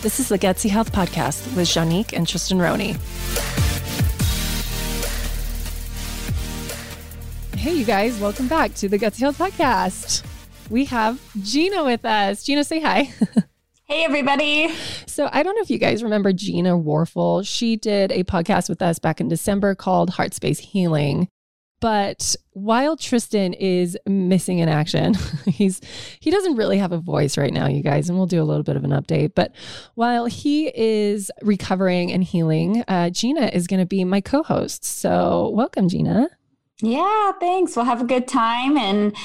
This is the Gutsy Health Podcast with Juanique and Tristin Roney. Hey, you guys, welcome back to the Gutsy Health Podcast. We have Gina with us. Gina, say hi. Hey, everybody. So, I don't know if you guys remember Gina Worful. She did a podcast with us back in December called Heart Space Healing. But while Tristin is missing in action, he's he doesn't really have a voice right now, you guys, and we'll do a little bit of an update. But while he is recovering and healing, uh, Gina is going to be my co-host. So welcome, Gina. Yeah, thanks. We'll have a good time. And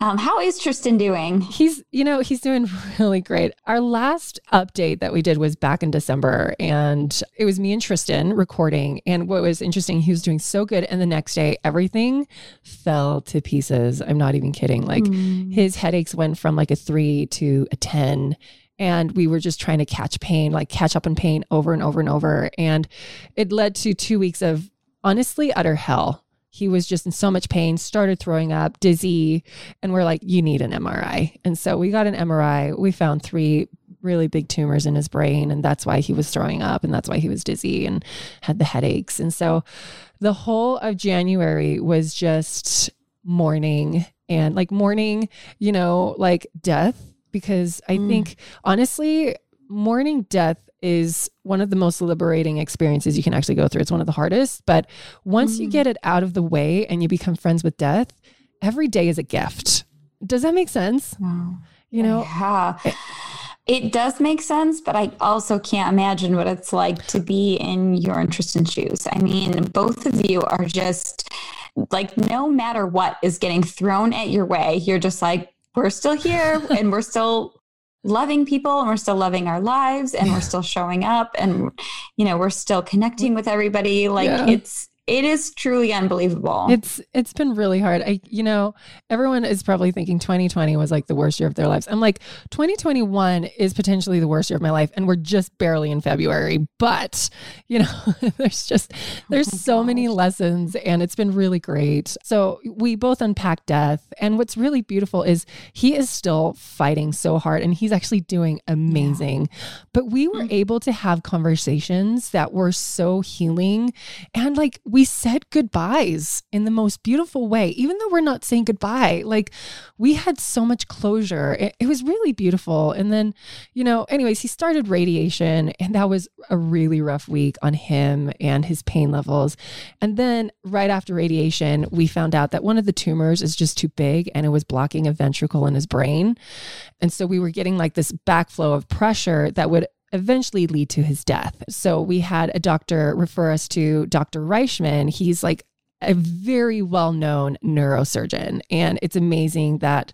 um, how is Tristin doing? He's, you know, he's doing really great. Our last update that we did was back in December, and it was me and Tristin recording. And what was interesting, he was doing so good. And the next day, everything fell to pieces. I'm not even kidding. Like mm. his headaches went from like a three to a 10 and we were just trying to catch pain, like catch up in pain over and over and over. And it led to two weeks of honestly utter hell he was just in so much pain, started throwing up, dizzy, and we're like, you need an MRI. And so we got an MRI. We found three really big tumors in his brain, and that's why he was throwing up, and that's why he was dizzy and had the headaches. And so the whole of January was just mourning and like mourning, you know, like death, because I mm. think honestly, mourning death is one of the most liberating experiences you can actually go through. It's one of the hardest, but once mm. you get it out of the way and you become friends with death, every day is a gift. Does that make sense? Wow. You know, yeah. It does make sense, but I also can't imagine what it's like to be in your interest and shoes. I mean, both of you are just like, no matter what is getting thrown at your way, you're just like, we're still here and we're still loving people and we're still loving our lives and we're still showing up and you know we're still connecting with everybody like yeah. it's it is truly unbelievable. It's it's been really hard. I you know, everyone is probably thinking 2020 was like the worst year of their lives. I'm like 2021 is potentially the worst year of my life and we're just barely in February. But, you know, there's just there's oh so gosh. many lessons and it's been really great. So, we both unpack death and what's really beautiful is he is still fighting so hard and he's actually doing amazing. Yeah. But we were mm-hmm. able to have conversations that were so healing and like we said goodbyes in the most beautiful way, even though we're not saying goodbye. Like we had so much closure. It, it, was really beautiful. And then, you know, anyways, he started radiation, and that was a really rough week on him and his pain levels. And then right after radiation, we found out that one of the tumors is just too big and it was blocking a ventricle in his brain. And so we were getting like this backflow of pressure that would eventually lead to his death. So we had a doctor refer us to Dr. Reichman. He's like a very well-known neurosurgeon and it's amazing that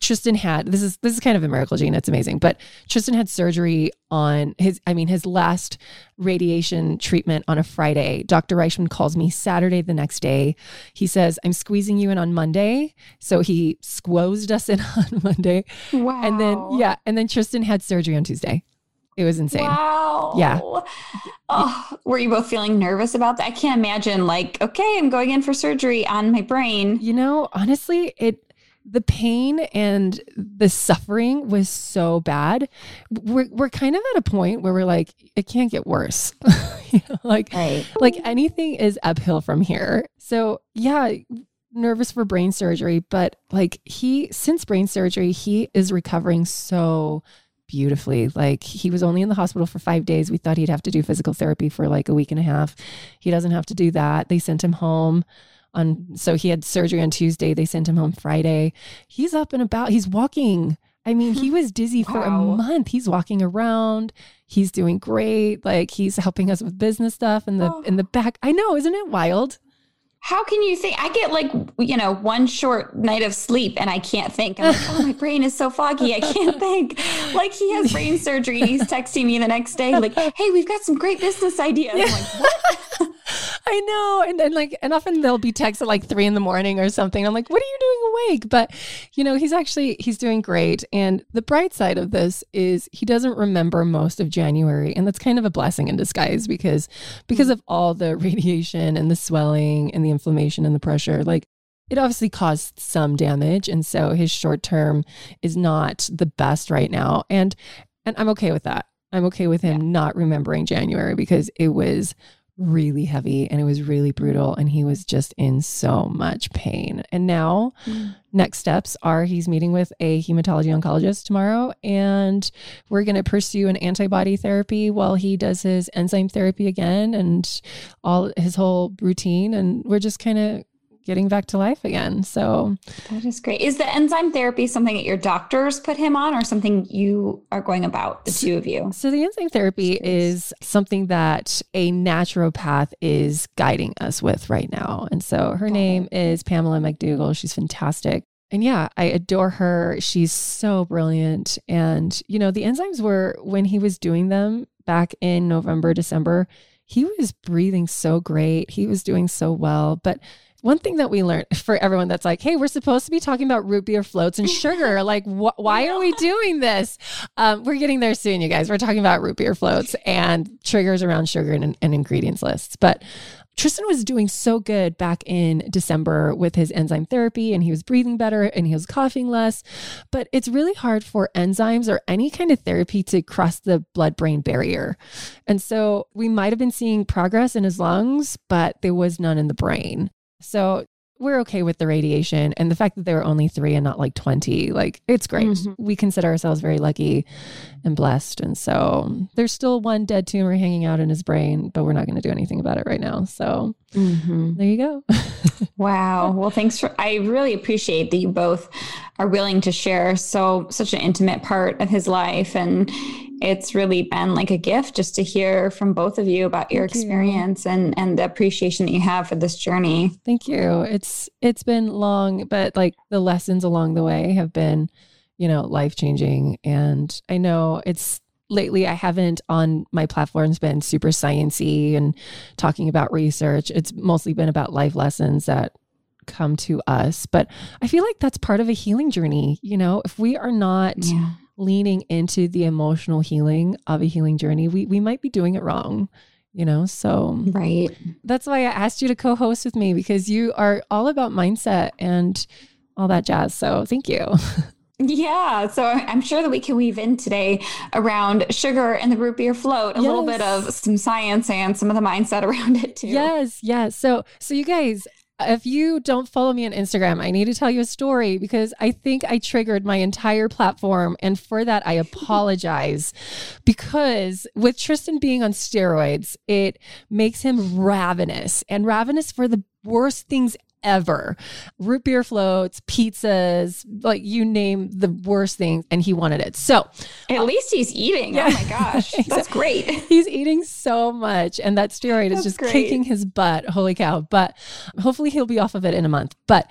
Tristin had this is this is kind of a miracle gene. It's amazing. But Tristin had surgery on his I mean his last radiation treatment on a Friday. Dr. Reichman calls me Saturday the next day. He says, I'm squeezing you in on Monday. So he squozed us in on Monday. Wow. And then yeah, and then Tristin had surgery on Tuesday. It was insane. Wow. Yeah. Oh, were you both feeling nervous about that? I can't imagine like, okay, I'm going in for surgery on my brain. You know, honestly, it the pain and the suffering was so bad. We're we're kind of at a point where we're like, it can't get worse. you know, like right. like anything is uphill from here. So yeah, nervous for brain surgery, but like he since brain surgery, he is recovering so beautifully. Like he was only in the hospital for five days. We thought he'd have to do physical therapy for like a week and a half. He doesn't have to do that. They sent him home on, so he had surgery on Tuesday. They sent him home Friday. He's up and about. He's walking. I mean, he was dizzy for wow. a month. He's walking around. He's doing great. Like he's helping us with business stuff in the oh. in the oh. back. I know, isn't it wild? How can you think? I get like, you know, one short night of sleep and I can't think. I'm like, oh, my brain is so foggy. I can't think. Like he has brain surgery. and He's texting me the next day, like, hey, we've got some great business ideas. I'm like, what? I know. And then like, and often they'll be texted like three in the morning or something. I'm like, what are you doing awake? But, you know, he's actually, he's doing great. And the bright side of this is he doesn't remember most of January. And that's kind of a blessing in disguise because, because hmm. of all the radiation and the swelling and the inflammation and the pressure, like it obviously caused some damage. And so his short term is not the best right now. And, and I'm okay with that I'm okay with him yeah. not remembering January because it was really heavy and it was really brutal and he was just in so much pain. And now mm. next steps are he's meeting with a hematology oncologist tomorrow and we're going to pursue an antibody therapy while he does his enzyme therapy again and all his whole routine and we're just kind of getting back to life again. So that is great. Is the enzyme therapy something that your doctors put him on or something you are going about, the two of you? So the enzyme therapy is something that a naturopath is guiding us with right now. And so her Got name it. is Pamela McDougall. She's fantastic. And yeah, I adore her. She's so brilliant. And, you know, the enzymes were when he was doing them back in November, December, he was breathing so great. He was doing so well. But one thing that we learned for everyone that's like, hey, we're supposed to be talking about root beer floats and sugar. like, wh- why are we doing this? Um, we're getting there soon, you guys. We're talking about root beer floats and triggers around sugar and, and ingredients lists. But Tristin was doing so good back in December with his enzyme therapy and he was breathing better and he was coughing less. But it's really hard for enzymes or any kind of therapy to cross the blood brain barrier. And so we might have been seeing progress in his lungs, but there was none in the brain. So we're okay with the radiation and the fact that there were only three and not like 20 like it's great mm-hmm. we consider ourselves very lucky and blessed and so there's still one dead tumor hanging out in his brain but we're not going to do anything about it right now so mm-hmm. there you go wow well thanks for i really appreciate that you both are willing to share so such an intimate part of his life and it's really been like a gift just to hear from both of you about your Thank experience you. and and the appreciation that you have for this journey. Thank you. It's it's been long, but like the lessons along the way have been, you know, life changing. And I know it's lately I haven't on my platforms been super sciency and talking about research. It's mostly been about life lessons that come to us. But I feel like that's part of a healing journey. You know, if we are not yeah leaning into the emotional healing of a healing journey, we we might be doing it wrong you know so right that's why i asked you to co-host with me because you are all about mindset and all that jazz so thank you Yeah, so I'm sure that we can weave in today around sugar and the root beer float, a yes. little bit of some science and some of the mindset around it too. Yes, yes. So so you guys, if you don't follow me on Instagram, I need to tell you a story because I think I triggered my entire platform. And for that, I apologize because with Tristin being on steroids, it makes him ravenous and ravenous for the worst things ever. Root beer floats, pizzas, like you name the worst thing, and he wanted it. So at uh, least he's eating. Yeah. Oh my gosh. That's great. He's eating so much. And that steroid That's is just great. kicking his butt. Holy cow. But hopefully he'll be off of it in a month. But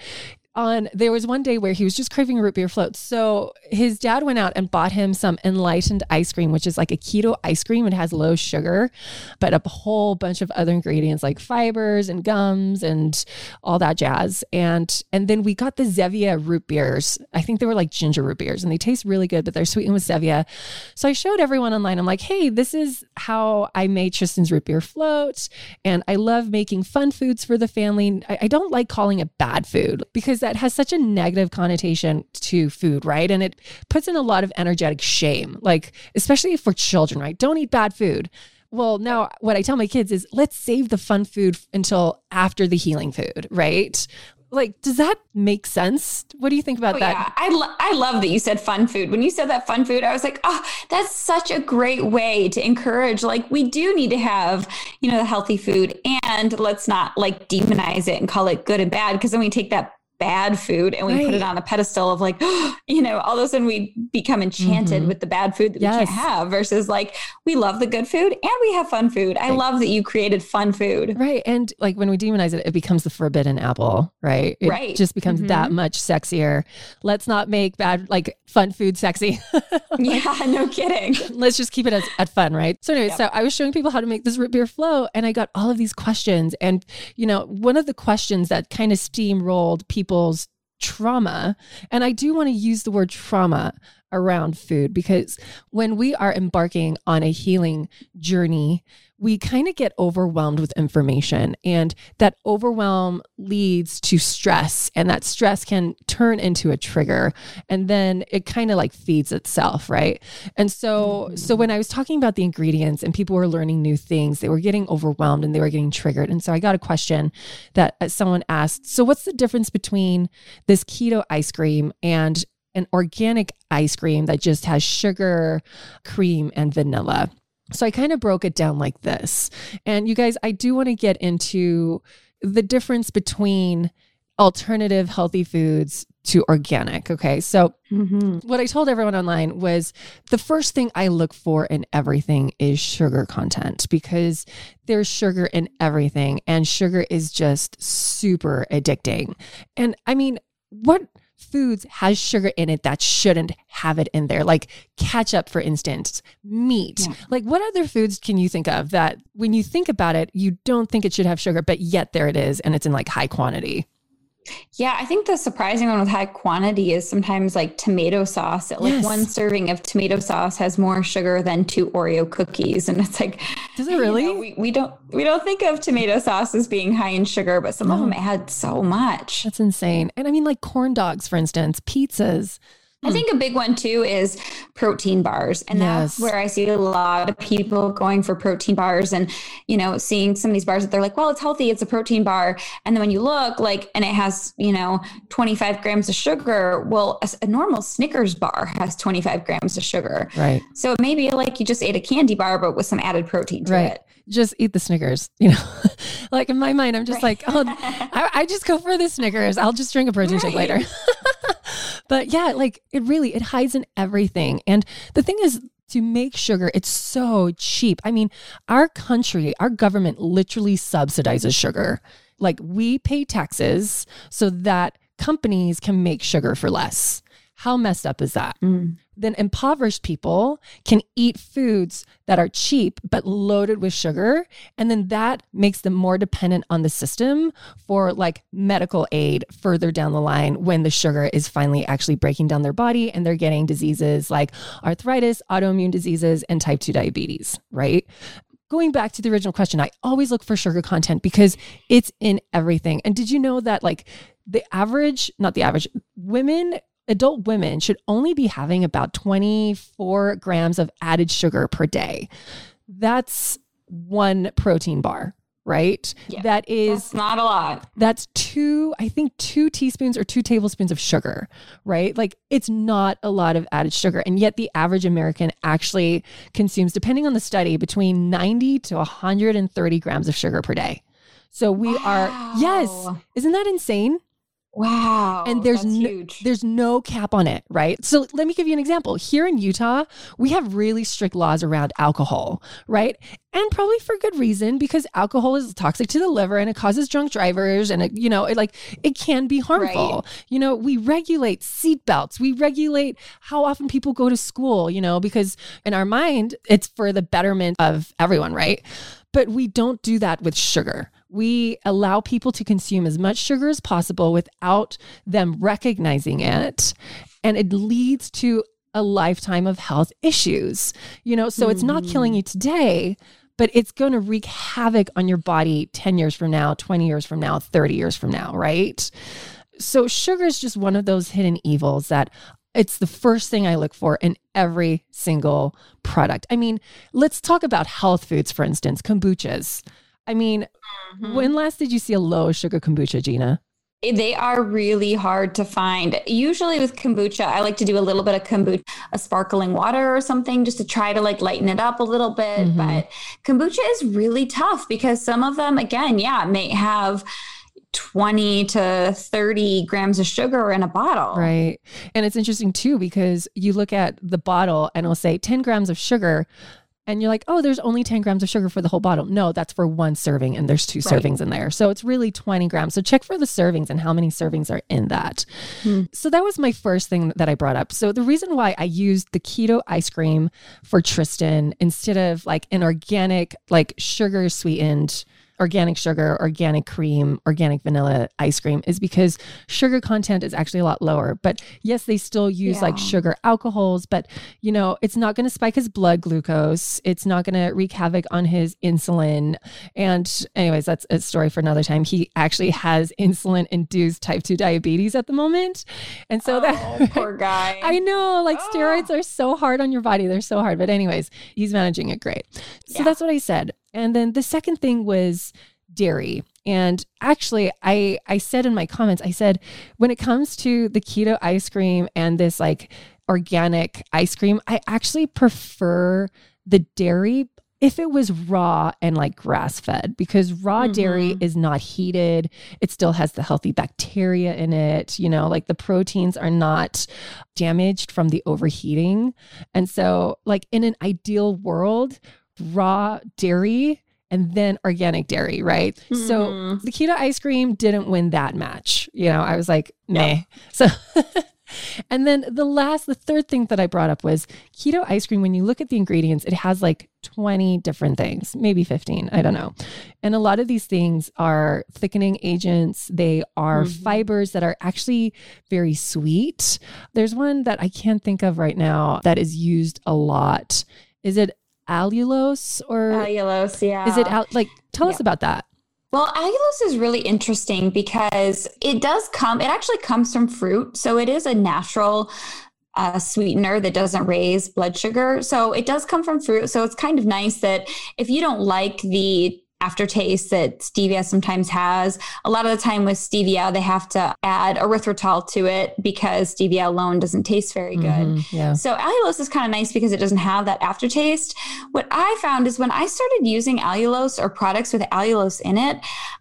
on there was one day where he was just craving root beer floats. So his dad went out and bought him some enlightened ice cream, which is like a keto ice cream. It has low sugar, but a whole bunch of other ingredients like fibers and gums and all that jazz. And and then we got the Zevia root beers. I think they were like ginger root beers and they taste really good, but they're sweetened with stevia. So I showed everyone online. I'm like, hey, this is how I made Tristin's root beer float. And I love making fun foods for the family. I, I don't like calling it bad food because that has such a negative connotation to food, right? And it puts in a lot of energetic shame, like, especially for children, right? Don't eat bad food. Well, now what I tell my kids is let's save the fun food until after the healing food, right? Like, does that make sense? What do you think about oh, that? Yeah. I, lo- I love that you said fun food. When you said that fun food, I was like, oh, that's such a great way to encourage. Like, we do need to have, you know, the healthy food and let's not like demonize it and call it good and bad because then we take that bad food and we right. put it on a pedestal of like, you know, all of a sudden we become enchanted mm-hmm. with the bad food that yes. we can't have versus like we love the good food and we have fun food. I love that you created fun food. Right. And like when we demonize it, it becomes the forbidden apple, right? It right. just becomes mm-hmm. that much sexier. Let's not make bad like fun food sexy. yeah, no kidding. Let's just keep it as at fun, right? So anyway, yep. so I was showing people how to make this root beer flow and I got all of these questions. And you know, one of the questions that kind of steamrolled people's trauma. And I do want to use the word trauma around food because when we are embarking on a healing journey, we kind of get overwhelmed with information and that overwhelm leads to stress and that stress can turn into a trigger and then it kind of like feeds itself right and so mm-hmm. so when i was talking about the ingredients and people were learning new things they were getting overwhelmed and they were getting triggered and so i got a question that uh, someone asked so what's the difference between this keto ice cream and an organic ice cream that just has sugar, cream, and vanilla. So I kind of broke it down like this. And you guys, I do want to get into the difference between alternative healthy foods to organic. Okay. So, mm-hmm. what I told everyone online was the first thing I look for in everything is sugar content because there's sugar in everything and sugar is just super addicting. And I mean, what foods has sugar in it that shouldn't have it in there like ketchup for instance meat yeah. like what other foods can you think of that when you think about it you don't think it should have sugar but yet there it is and it's in like high quantity yeah, I think the surprising one with high quantity is sometimes like tomato sauce. Like yes. one serving of tomato sauce has more sugar than two Oreo cookies, and it's like, does it really? Know, we, we don't we don't think of tomato sauce as being high in sugar, but some no. of them add so much. That's insane. And I mean, like corn dogs, for instance, pizzas. I hmm. think a big one too is protein bars. And yes. that's where I see a lot of people going for protein bars and, you know, seeing some of these bars that they're like, well, it's healthy, it's a protein bar. And then when you look like, and it has, you know, 25 grams of sugar, well, a, a normal Snickers bar has 25 grams of sugar. Right. So it may be like you just ate a candy bar, but with some added protein to right. it just eat the Snickers. You know, like in my mind, I'm just right. like, oh, I, I, just go for the Snickers. I'll just drink a protein right. shake later. but yeah, like it really it hides in everything. And the thing is, to make sugar, it's so cheap. I mean, our country, our government literally subsidizes sugar. Like we pay taxes so that companies can make sugar for less. How messed up is that? Mm. Then impoverished people can eat foods that are cheap but loaded with sugar. And then that makes them more dependent on the system for like medical aid further down the line when the sugar is finally actually breaking down their body and they're getting diseases like arthritis, autoimmune diseases, and type 2 diabetes, right? going back to the original question, I always look for sugar content because it's in everything. And did you know that like the average, not the average, women adult women should only be having about 24 grams of added sugar per day. That's one protein bar, right? Yeah, that is that's not a lot. That's two, I think, two teaspoons or two tablespoons of sugar, right? Like it's not a lot of added sugar. And yet the average American actually consumes, depending on the study, between 90 to 130 grams of sugar per day. So we wow. are, yes, isn't that insane? Wow. And there's no, there's no cap on it, right? So let me give you an example. Here in Utah, we have really strict laws around alcohol, right? And probably for good reason because alcohol is toxic to the liver and it causes drunk drivers and it, you know, it like it can be harmful. Right. You know, we regulate seatbelts. We regulate how often people go to school, you know, because in our mind it's for the betterment of everyone, right? But we don't do that with sugar we allow people to consume as much sugar as possible without them recognizing it. And it leads to a lifetime of health issues. You know, so mm it's not killing you today, but it's going to wreak havoc on your body 10 years from now, 20 years from now, 30 years from now, right? So sugar is just one of those hidden evils that it's the first thing I look for in every single product. I mean, let's talk about health foods, for instance, kombuchas. I mean, mm-hmm. when last did you see a low sugar kombucha, Gina? They are really hard to find. Usually with kombucha, I like to do a little bit of kombucha, a sparkling water or something just to try to like lighten it up a little bit. Mm-hmm. But kombucha is really tough because some of them, again, yeah, may have 20 to 30 grams of sugar in a bottle. Right. And it's interesting too because you look at the bottle and it'll say 10 grams of sugar, and you're like, oh, there's only 10 grams of sugar for the whole bottle. No, that's for one serving, and there's two right. servings in there. So it's really 20 grams. So check for the servings and how many servings are in that. Hmm. So that was my first thing that I brought up. So the reason why I used the keto ice cream for Tristin instead of like an organic, like sugar sweetened organic sugar, organic cream, organic vanilla ice cream is because sugar content is actually a lot lower. But yes, they still use yeah. like sugar alcohols, but you know, it's not going to spike his blood glucose. It's not going to wreak havoc on his insulin. And anyways, that's a story for another time. He actually has insulin induced type 2 diabetes at the moment. And so oh, that poor guy. I know like oh. steroids are so hard on your body. They're so hard. But anyways, he's managing it great. So yeah. that's what I said. And then the second thing was dairy. And actually, I I said in my comments, I said when it comes to the keto ice cream and this like organic ice cream, I actually prefer the dairy if it was raw and like grass fed because raw mm-hmm. dairy is not heated it still has the healthy bacteria in it you know like the proteins are not damaged from the overheating and so like in an ideal world raw dairy and then organic dairy, right? Mm-hmm. So the keto ice cream didn't win that match. You know, I was like. Yep. So and then the last, the third thing that I brought up was keto ice cream. When you look at the ingredients, it has like 20 different things, maybe 15, I don't know. And a lot of these things are thickening agents, they are mm-hmm. fibers that are actually very sweet. There's one that I can't think of right now that is used a lot. Is it allulose or allulose? Yeah. Is it out? Like, tell yeah. us about that. Well, allulose is really interesting because it does come, it actually comes from fruit. So it is a natural uh, sweetener that doesn't raise blood sugar. So it does come from fruit. So it's kind of nice that if you don't like the aftertaste that stevia sometimes has. A lot of the time with stevia, they have to add erythritol to it because stevia alone doesn't taste very good. Mm-hmm, yeah. So allulose is kind of nice because it doesn't have that aftertaste. What I found is when I started using allulose or products with allulose in it,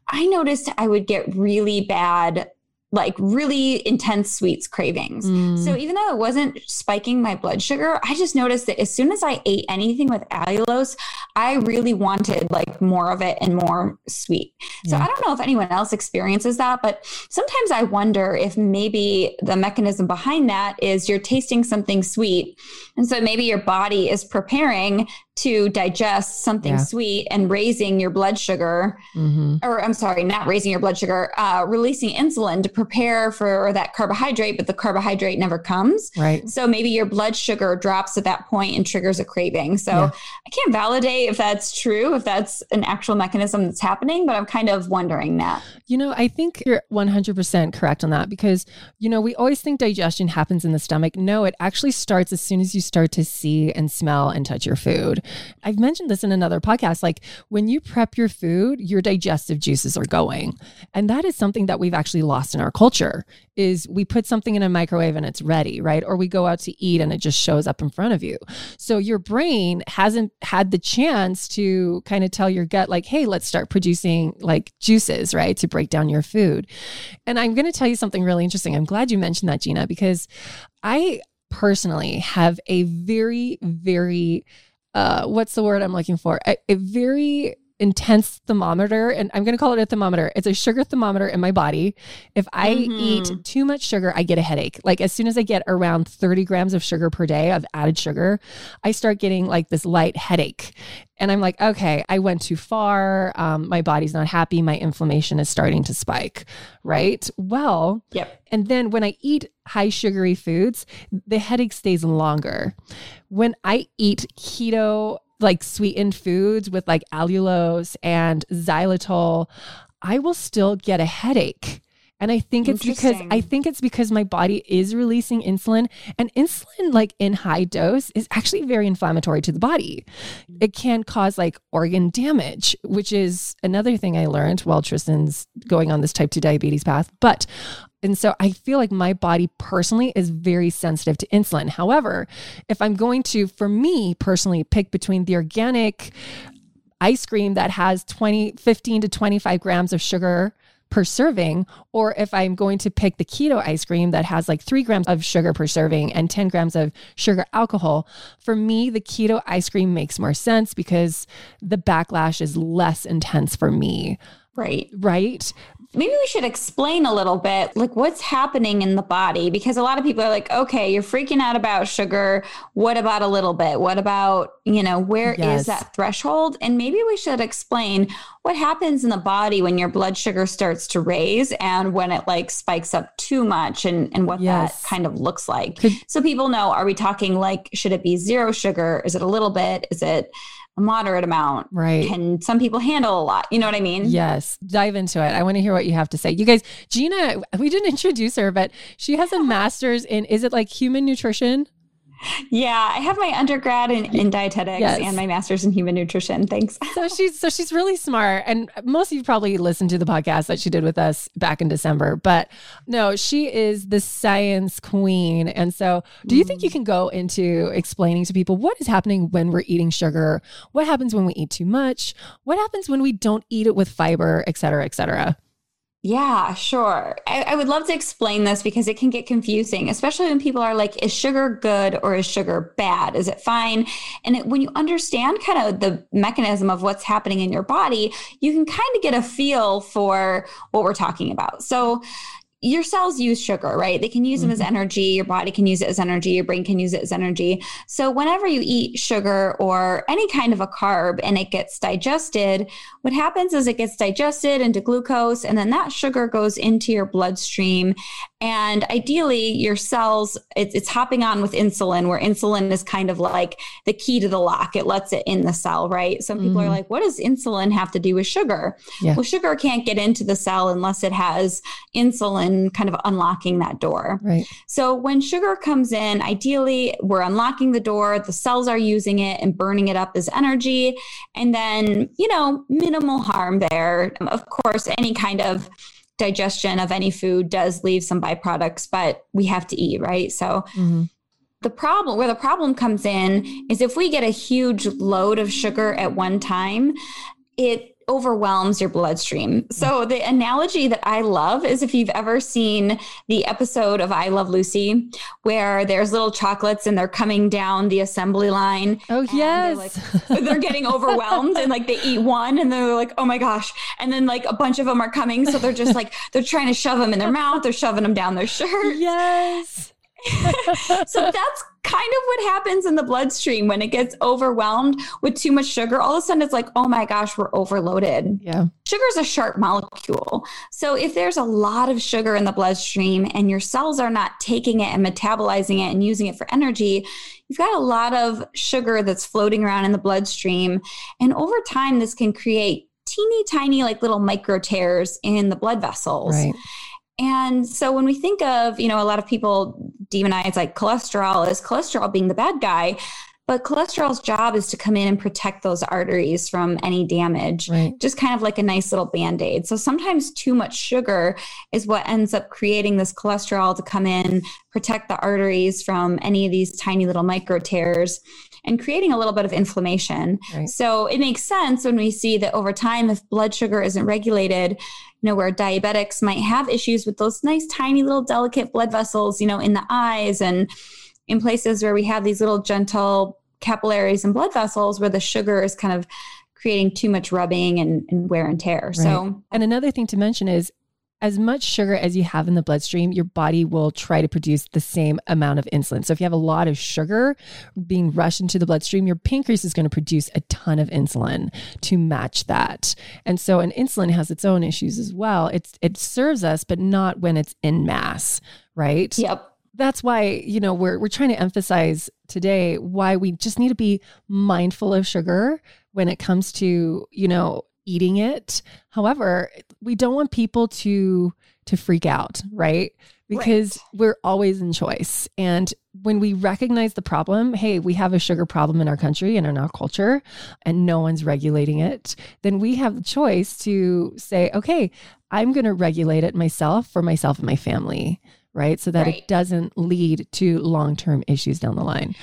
I noticed I would get really bad like really intense sweets cravings. Mm. So even though it wasn't spiking my blood sugar, I just noticed that as soon as I ate anything with allulose, I really wanted like more of it and more sweet. Yeah. So I don't know if anyone else experiences that, but sometimes I wonder if maybe the mechanism behind that is you're tasting something sweet. And so maybe your body is preparing to digest something yeah. sweet and raising your blood sugar, mm-hmm. or I'm sorry, not raising your blood sugar, uh, releasing insulin to prepare for that carbohydrate, but the carbohydrate never comes. Right. So maybe your blood sugar drops at that point and triggers a craving. So yeah. I can't validate if that's true, if that's an actual mechanism that's happening, but I'm kind of wondering that. You know, I think you're 100% correct on that because, you know, we always think digestion happens in the stomach. No, it actually starts as soon as you start to see and smell and touch your food. I've mentioned this in another podcast. Like when you prep your food, your digestive juices are going. And that is something that we've actually lost in our culture is we put something in a microwave and it's ready, right? Or we go out to eat and it just shows up in front of you. So your brain hasn't had the chance to kind of tell your gut like, "Hey, let's start producing like juices, right? To break down your food." And I'm going to tell you something really interesting. I'm glad you mentioned that, Gina, because I personally have a very very uh, what's the word I'm looking for? A, a very intense thermometer and I'm going to call it a thermometer. It's a sugar thermometer in my body. If I mm-hmm. eat too much sugar, I get a headache. Like as soon as I get around 30 grams of sugar per day of added sugar, I start getting like this light headache. And I'm like, okay, I went too far. Um, my body's not happy. My inflammation is starting to spike. Right. Well, yep. And then when I eat high sugary foods, the headache stays longer. When I eat keto, like sweetened foods with like allulose and xylitol, I will still get a headache. And I think it's because I think it's because my body is releasing insulin and insulin like in high dose is actually very inflammatory to the body. It can cause like organ damage, which is another thing I learned while Tristin's going on this type 2 diabetes path. But and so I feel like my body personally is very sensitive to insulin. However, if I'm going to, for me personally, pick between the organic ice cream that has 20, 15 to 25 grams of sugar per serving, or if I'm going to pick the keto ice cream that has like three grams of sugar per serving and 10 grams of sugar alcohol, for me, the keto ice cream makes more sense because the backlash is less intense for me Right. Right. Maybe we should explain a little bit like what's happening in the body because a lot of people are like, okay, you're freaking out about sugar. What about a little bit? What about, you know, where yes. is that threshold? And maybe we should explain what happens in the body when your blood sugar starts to raise and when it like spikes up too much and, and what yes. that kind of looks like. So people know, are we talking like, should it be zero sugar? Is it a little bit? Is it, a moderate amount. Right. Can some people handle a lot? You know what I mean? Yes. Dive into it. I want to hear what you have to say. You guys, Gina, we didn't introduce her, but she has a master's in, is it like human nutrition? Yeah, I have my undergrad in, in dietetics yes. and my master's in human nutrition. Thanks. so she's so she's really smart, and most of you probably listened to the podcast that she did with us back in December. But no, she is the science queen. And so, do you think you mm. can go into explaining to people what is happening when we're eating sugar? What happens when we eat too much? What happens when we don't eat it with fiber, et cetera, et cetera? Yeah, sure. I, I, would love to explain this because it can get confusing, especially when people are like, is sugar good or is sugar bad? Is it fine? And it, when you understand kind of the mechanism of what's happening in your body, you can kind of get a feel for what we're talking about. So, your cells use sugar, right? They can use them mm-hmm. as energy. Your body can use it as energy. Your brain can use it as energy. So, whenever you eat sugar or any kind of a carb and it gets digested, what happens is it gets digested into glucose, and then that sugar goes into your bloodstream. And ideally, your cells, it's, it's hopping on with insulin, where insulin is kind of like the key to the lock. It lets it in the cell, right? Some people mm-hmm. are like, what does insulin have to do with sugar? Yeah. Well, sugar can't get into the cell unless it has insulin kind of unlocking that door. Right. So when sugar comes in, ideally, we're unlocking the door, the cells are using it and burning it up as energy. And then, you know, minimal harm there. Of course, any kind of digestion of any food does leave some byproducts, but we have to eat, right? So mm-hmm. the problem, where the problem comes in, is if we get a huge load of sugar at one time, it overwhelms your bloodstream. So the analogy that I love is if you've ever seen the episode of I Love Lucy where there's little chocolates and they're coming down the assembly line. Oh yes. They're, like, they're getting overwhelmed and like they eat one and they're like, oh my gosh. And then like a bunch of them are coming. So they're just like, they're trying to shove them in their mouth. They're shoving them down their shirt. Yes. So that's kind of what happens in the bloodstream when it gets overwhelmed with too much sugar. All of a sudden, it's like, oh my gosh, we're overloaded. Yeah. Sugar is a sharp molecule. So if there's a lot of sugar in the bloodstream and your cells are not taking it and metabolizing it and using it for energy, you've got a lot of sugar that's floating around in the bloodstream. And over time, this can create teeny tiny, like little micro tears in the blood vessels. Right. And so when we think of, you know, a lot of people demonize like cholesterol as cholesterol being the bad guy, but cholesterol's job is to come in and protect those arteries from any damage, right. just kind of like a nice little band aid. So sometimes too much sugar is what ends up creating this cholesterol to come in, protect the arteries from any of these tiny little micro tears and creating a little bit of inflammation. Right. So it makes sense when we see that over time, if blood sugar isn't regulated, you know, where diabetics might have issues with those nice, tiny little delicate blood vessels, you know, in the eyes and in places where we have these little gentle capillaries and blood vessels where the sugar is kind of creating too much rubbing and, and wear and tear. Right. So, and another thing to mention is as much sugar as you have in the bloodstream, your body will try to produce the same amount of insulin. So if you have a lot of sugar being rushed into the bloodstream, your pancreas is going to produce a ton of insulin to match that. And so an insulin has its own issues as well. It's it serves us, but not when it's in mass, right? Yep. That's why, you know, we're we're trying to emphasize today why we just need to be mindful of sugar when it comes to, you know, eating it. However, we don't want people to to freak out, right? Because right. we're always in choice. And when we recognize the problem, hey, we have a sugar problem in our country and in our culture, and no one's regulating it, then we have the choice to say, okay, I'm going to regulate it myself for myself and my family, right? So that right. it doesn't lead to long term issues down the line.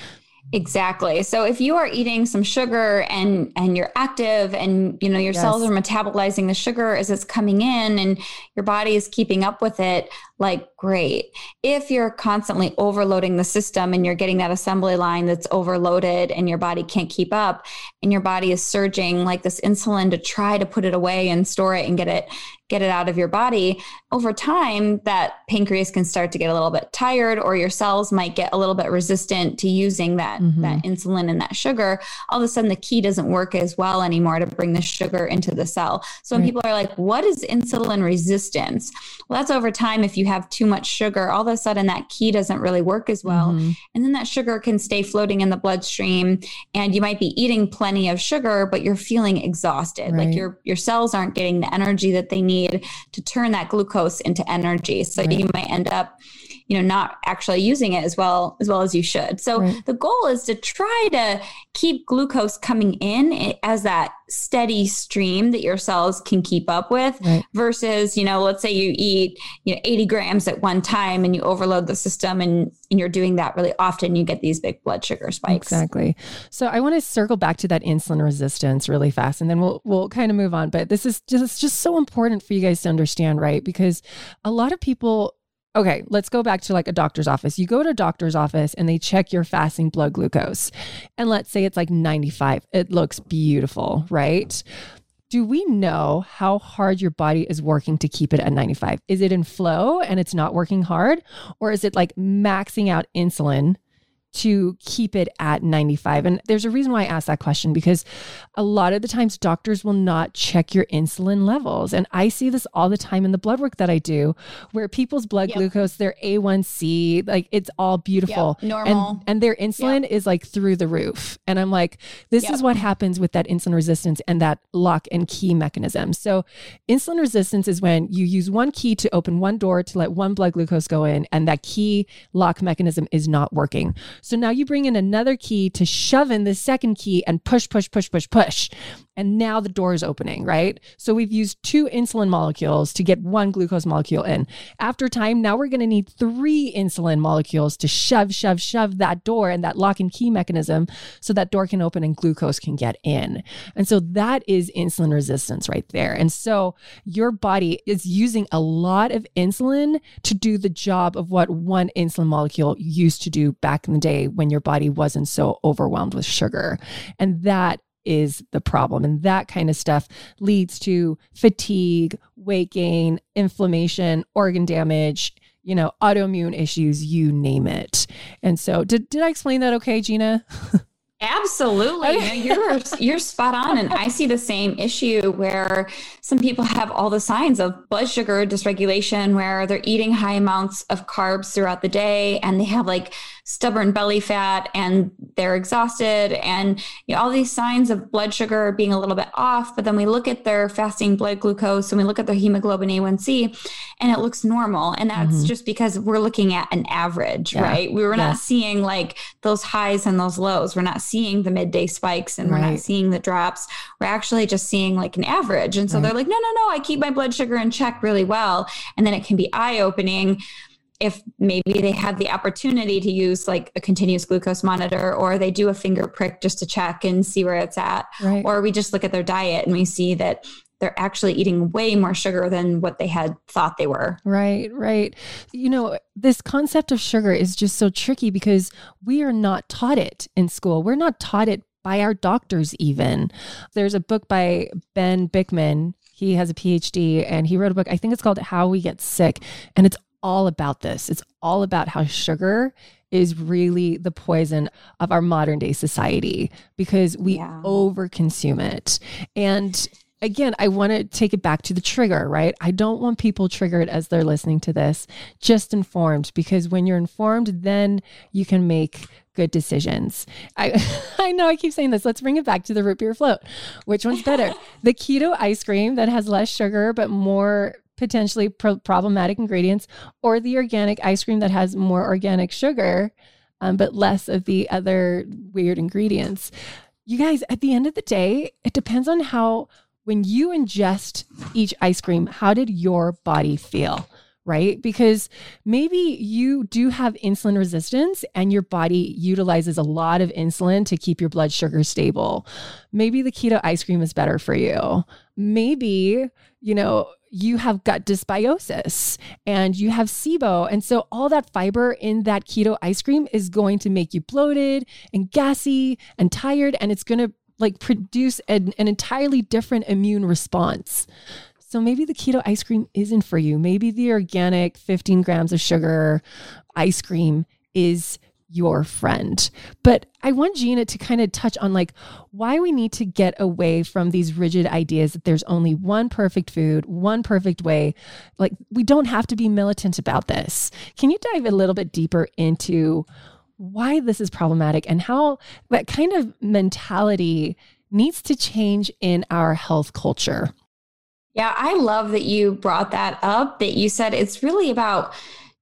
Exactly. So if you are eating some sugar and and you're active and you know your yes. cells are metabolizing the sugar as it's coming in and your body is keeping up with it, like great. If you're constantly overloading the system and you're getting that assembly line that's overloaded and your body can't keep up and your body is surging like this insulin to try to put it away and store it and get it get it out of your body, over time, that pancreas can start to get a little bit tired, or your cells might get a little bit resistant to using that, mm-hmm. that insulin and that sugar. All of a sudden, the key doesn't work as well anymore to bring the sugar into the cell. So when people are like, what is insulin resistance? Well, that's over time. If you have too much sugar, all of a sudden that key doesn't really work as well. Mm-hmm. And then that sugar can stay floating in the bloodstream. And you might be eating plenty of sugar, but you're feeling exhausted. Right. Like your, your cells aren't getting the energy that they need need to turn that glucose into energy. So right. you might end up you know not actually using it as well as well as you should. So right. the goal is to try to keep glucose coming in eh, as that steady stream that your cells can keep up with right. versus you know let's say you eat you know 80 grams at one time and you overload the system and, and you're doing that really often you get these big blood sugar spikes. Exactly. So i want to circle back to that insulin resistance really fast and then we'll we'll kind of move on. But this is just just so important for you guys to understand right? Because a lot of people okay, let's go back to like a doctor's office. You go to a doctor's office and they check your fasting blood glucose. And let's say it's like 95. It looks beautiful, right? Do we know how hard your body is working to keep it at 95? Is it in flow and it's not working hard? Or is it like maxing out insulin to keep it at 95? And there's a reason why I asked that question because a lot of the times doctors will not check your insulin levels. And I see this all the time in the blood work that I do where people's blood yep. glucose, their A1C, like it's all beautiful. Yep. Normal. And, and their insulin yep. is like through the roof. And I'm like, this is what happens with that insulin resistance and that lock and key mechanism. So insulin resistance is when you use one key to open one door to let one blood glucose go in, and that key lock mechanism is not working. So now you bring in another key to shove in the second key and push, push, push, push, push. And now the door is opening, right? So we've used two insulin molecules to get one glucose molecule in. After time, now we're going to need three insulin molecules to shove, shove, shove that door and that lock and key mechanism so that door can open and glucose can get in. And so that is insulin resistance right there. And so your body is using a lot of insulin to do the job of what one insulin molecule used to do back in the day when your body wasn't so overwhelmed with sugar. And that is the problem. And that kind of stuff leads to fatigue, weight gain, inflammation, organ damage, you know, autoimmune issues, you name it. And so, did, did I explain that okay, Gina? Absolutely. You're you're spot on and I see the same issue where some people have all the signs of blood sugar dysregulation where they're eating high amounts of carbs throughout the day and they have like stubborn belly fat and they're exhausted and you know, all these signs of blood sugar being a little bit off. But then we look at their fasting blood glucose and we look at their hemoglobin A1C and it looks normal. And that's mm-hmm. just because we're looking at an average, yeah. right? We were not seeing like those highs and those lows. We're not seeing the midday spikes and right. we're not seeing the drops. We're actually just seeing like an average. And so right. they're like, no, no, no, I keep my blood sugar in check really well. And then it can be eye opening if maybe they have the opportunity to use like a continuous glucose monitor or they do a finger prick just to check and see where it's at right. or we just look at their diet and we see that they're actually eating way more sugar than what they had thought they were. Right, right. You know, this concept of sugar is just so tricky because we are not taught it in school. We're not taught it by our doctors, even. There's a book by Ben Bikman. He has a PhD and he wrote a book, I think it's called How We Get Sick. And it's all about this. It's all about how sugar is really the poison of our modern day society because we yeah. overconsume it. And again, I want to take it back to the trigger, right? I don't want people triggered as they're listening to this, just informed, because when you're informed, then you can make good decisions. I I know I keep saying this. Let's bring it back to the root beer float. Which one's better? the keto ice cream that has less sugar but more potentially pro- problematic ingredients, or the organic ice cream that has more organic sugar um, but less of the other weird ingredients. You guys, at the end of the day, it depends on how when you ingest each ice cream, how did your body feel? right? Because maybe you do have insulin resistance and your body utilizes a lot of insulin to keep your blood sugar stable. Maybe the keto ice cream is better for you. Maybe, you know, you have gut dysbiosis and you have SIBO. And so all that fiber in that keto ice cream is going to make you bloated and gassy and tired. And it's going to like produce an, an entirely different immune response. So maybe the keto ice cream isn't for you. Maybe the organic 15 grams of sugar ice cream is your friend. But I want Gina to kind of touch on like why we need to get away from these rigid ideas that there's only one perfect food, one perfect way. Like we don't have to be militant about this. Can you dive a little bit deeper into why this is problematic and how that kind of mentality needs to change in our health culture? Yeah, I love that you brought that up, that you said it's really about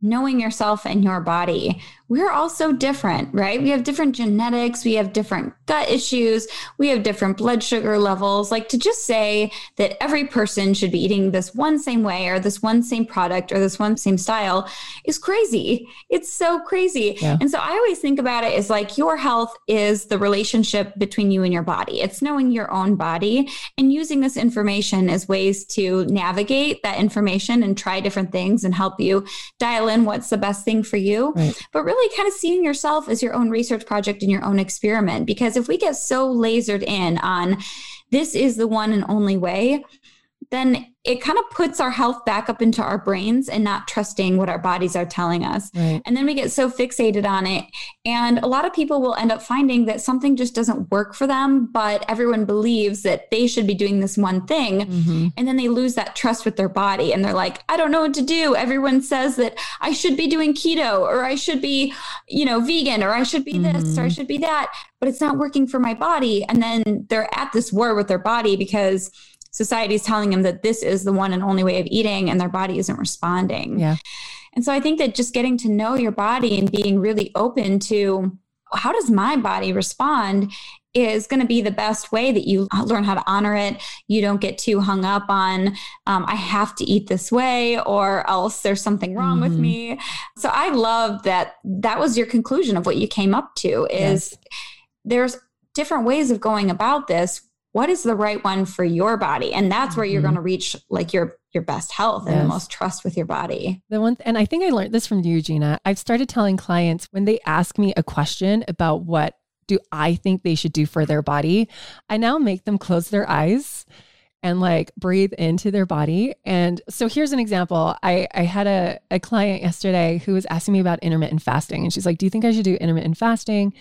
knowing yourself and your body we're all so different, right? We have different genetics, we have different gut issues, we have different blood sugar levels. Like to just say that every person should be eating this one same way or this one same product or this one same style is crazy. It's so crazy. Yeah. And so I always think about it as like your health is the relationship between you and your body. It's knowing your own body and using this information as ways to navigate that information and try different things and help you dial in what's the best thing for you. Right. But really really kind of seeing yourself as your own research project and your own experiment. Because if we get so lasered in on this is the one and only way, then it kind of puts our health back up into our brains and not trusting what our bodies are telling us. Right. And then we get so fixated on it. And a lot of people will end up finding that something just doesn't work for them, but everyone believes that they should be doing this one thing. Mm-hmm. And then they lose that trust with their body. And they're like, I don't know what to do. Everyone says that I should be doing keto or I should be, you know, vegan or I should be mm-hmm. this or I mm-hmm. should be that, but it's not working for my body. And then they're at this war with their body because society is telling them that this is the one and only way of eating and their body isn't responding. Yeah. And so I think that just getting to know your body and being really open to how does my body respond is going to be the best way that you learn how to honor it. You don't get too hung up on, um, I have to eat this way or else there's something wrong mm-hmm. with me. So I love that that was your conclusion of what you came up to is yes. there's different ways of going about this what is the right one for your body and that's where you're mm-hmm. going to reach like your your best health yes. and the most trust with your body the one and i think i learned this from you gina i've started telling clients when they ask me a question about what do i think they should do for their body i now make them close their eyes and like breathe into their body. And so here's an example. I, I had a, a client yesterday who was asking me about intermittent fasting. And she's like, Do you think I should do intermittent fasting?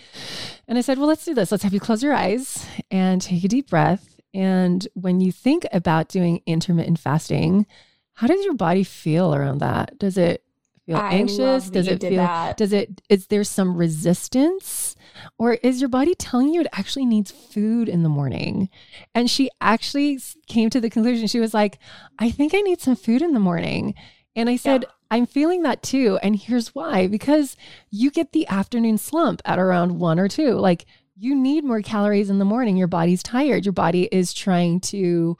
And I said, Well, let's do this. Let's have you close your eyes and take a deep breath. And when you think about doing intermittent fasting, how does your body feel around that? Does it feel I anxious? Does it feel that. does it is there some resistance? Or is your body telling you it actually needs food in the morning? And she actually came to the conclusion. She was like, I think I need some food in the morning. And I said, yeah. I'm feeling that too. And here's why because you get the afternoon slump at around one or two. Like you need more calories in the morning. Your body's tired. Your body is trying to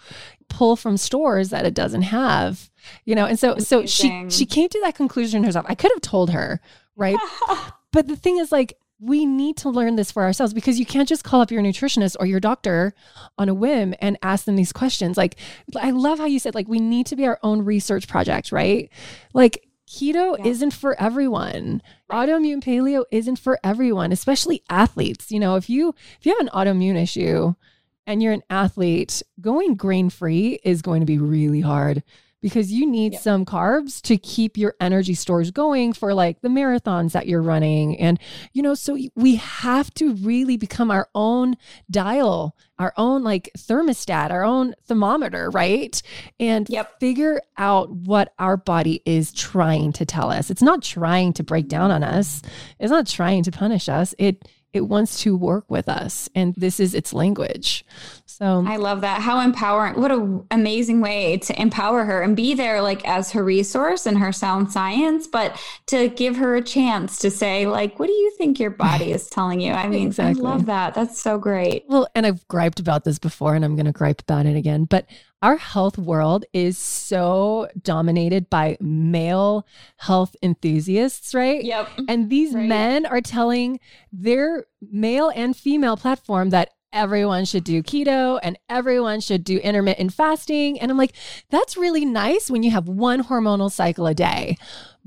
pull from stores that it doesn't have. You know, and so so she she came to that conclusion herself. I could have told her, right? but the thing is like we need to learn this for ourselves because you can't just call up your nutritionist or your doctor on a whim and ask them these questions. Like, I love how you said, like, we need to be our own research project, right? Like, keto yeah. isn't for everyone. Right. Autoimmune paleo isn't for everyone, especially athletes. You know, if you if you have an autoimmune issue and you're an athlete, going grain free is going to be really hard because you need yep. some carbs to keep your energy stores going for like the marathons that you're running. And, you know, so we have to really become our own dial, our own like thermostat, our own thermometer, right? And yep. figure out what our body is trying to tell us. It's not trying to break down on us, it's not trying to punish us. It, it wants to work with us and this is its language. So i love that. How empowering what an amazing way to empower her and be there like as her resource and her sound science but to give her a chance to say like what do you think your body is telling you? I mean exactly. i love that. That's so great. Well and i've griped about this before and i'm going to gripe about it again but our health world is so dominated by male health enthusiasts, right? Yep. And these Right. men are telling their male and female platform that everyone should do keto and everyone should do intermittent fasting. And I'm like, that's really nice when you have one hormonal cycle a day.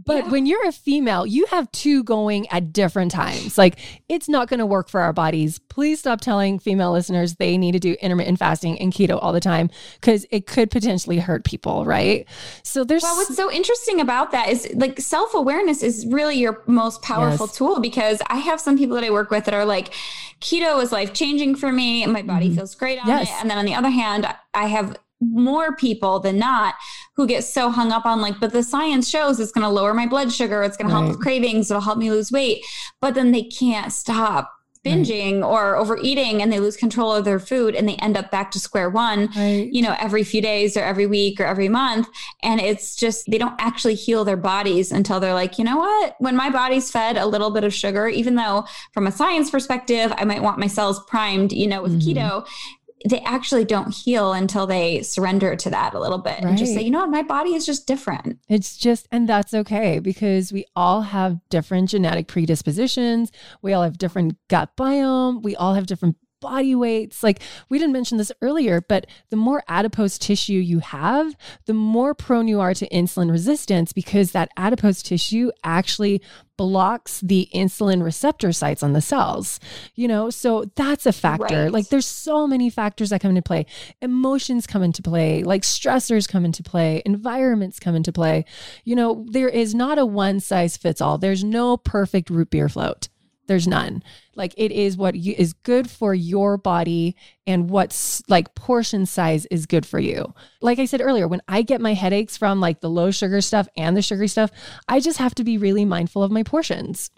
But Yeah. when you're a female, you have two going at different times. Like, it's not going to work for our bodies. Please stop telling female listeners they need to do intermittent fasting and keto all the time because it could potentially hurt people, right? So there's Well, what's so interesting about that is like self awareness is really your most powerful Yes. tool because I have some people that I work with that are like, keto is life changing for me my body Mhm. feels great on Yes. it. And then on the other hand, I have more people than not who get so hung up on like, but the science shows it's going to lower my blood sugar, it's going to help with cravings, it'll help me lose weight. But then they can't stop binging or overeating and they lose control of their food and they end up back to square one right. you know, every few days or every week or every month. And it's just, they don't actually heal their bodies until they're like, you know what? When my body's fed a little bit of sugar, even though from a science perspective, I might want my cells primed, you know, with Mhm. keto. They actually don't heal until they surrender to that a little bit and just say, you know what, my body is just different. It's just, and that's okay because we all have different genetic predispositions. We all have different gut biome. We all have different body weights. Like we didn't mention this earlier, but the more adipose tissue you have, the more prone you are to insulin resistance because that adipose tissue actually blocks the insulin receptor sites on the cells. You know, so that's a factor. Right. Like there's so many factors that come into play. Emotions come into play, like stressors come into play, environments come into play. You know, there is not a one size fits all. There's no perfect root beer float. There's none. Like it is what you, is good for your body and what's like portion size is good for you. Like I said earlier, when I get my headaches from like the low sugar stuff and the sugary stuff, I just have to be really mindful of my portions.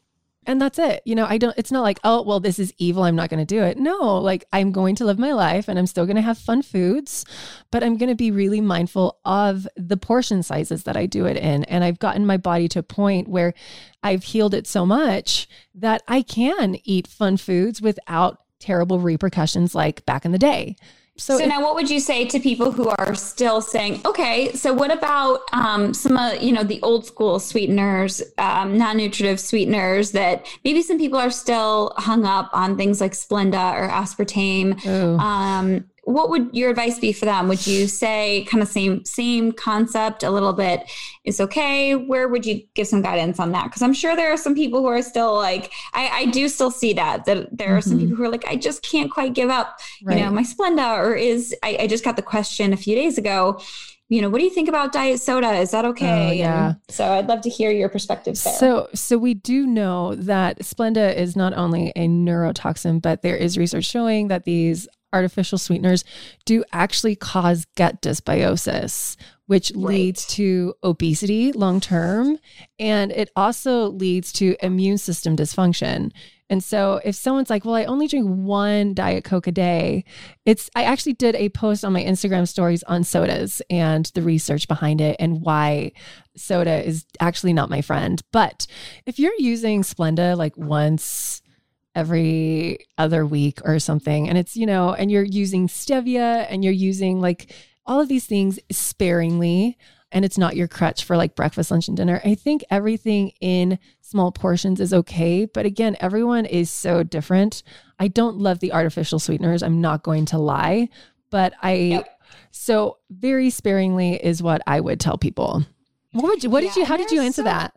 And that's it. You know, I don't, it's not like, oh, well, this is evil. I'm not going to do it. No, like I'm going to live my life and I'm still going to have fun foods, but I'm going to be really mindful of the portion sizes that I do it in. And I've gotten my body to a point where I've healed it so much that I can eat fun foods without terrible repercussions like back in the day. So, So, it- now, what would you say to people who are still saying, okay, so what about um, some of you know the old school sweeteners, um, non-nutritive sweeteners that maybe some people are still hung up on things like Splenda or aspartame. Ooh. Um, what would your advice be for them? Would you say kind of same same concept a little bit is okay? Where would you give some guidance on that? Because I'm sure there are some people who are still like, I, I do still see that that there are some Mhm. people who are like, I just can't quite give up right. you know, my Splenda, or is I, I just got the question a few days ago. You know, what do you think about diet soda? Is that okay? Oh, yeah. And so I'd love to hear your perspectives there. So, so we do know that Splenda is not only a neurotoxin, but there is research showing that these artificial sweeteners do actually cause gut dysbiosis, which Right. leads to obesity long term, and it also leads to immune system dysfunction. And so if someone's like, well, I only drink one Diet Coke a day, it's, I actually did a post on my Instagram stories on sodas and the research behind it and why soda is actually not my friend. But if you're using Splenda like once every other week or something, and it's, you know, and you're using stevia and you're using like all of these things sparingly, and it's not your crutch for like breakfast, lunch, and dinner. I think everything in small portions is okay. But again, everyone is so different. I don't love the artificial sweeteners. I'm not going to lie, but I, Yep. so very sparingly is what I would tell people. What would you, what did Yeah, you, how did you answer so- that?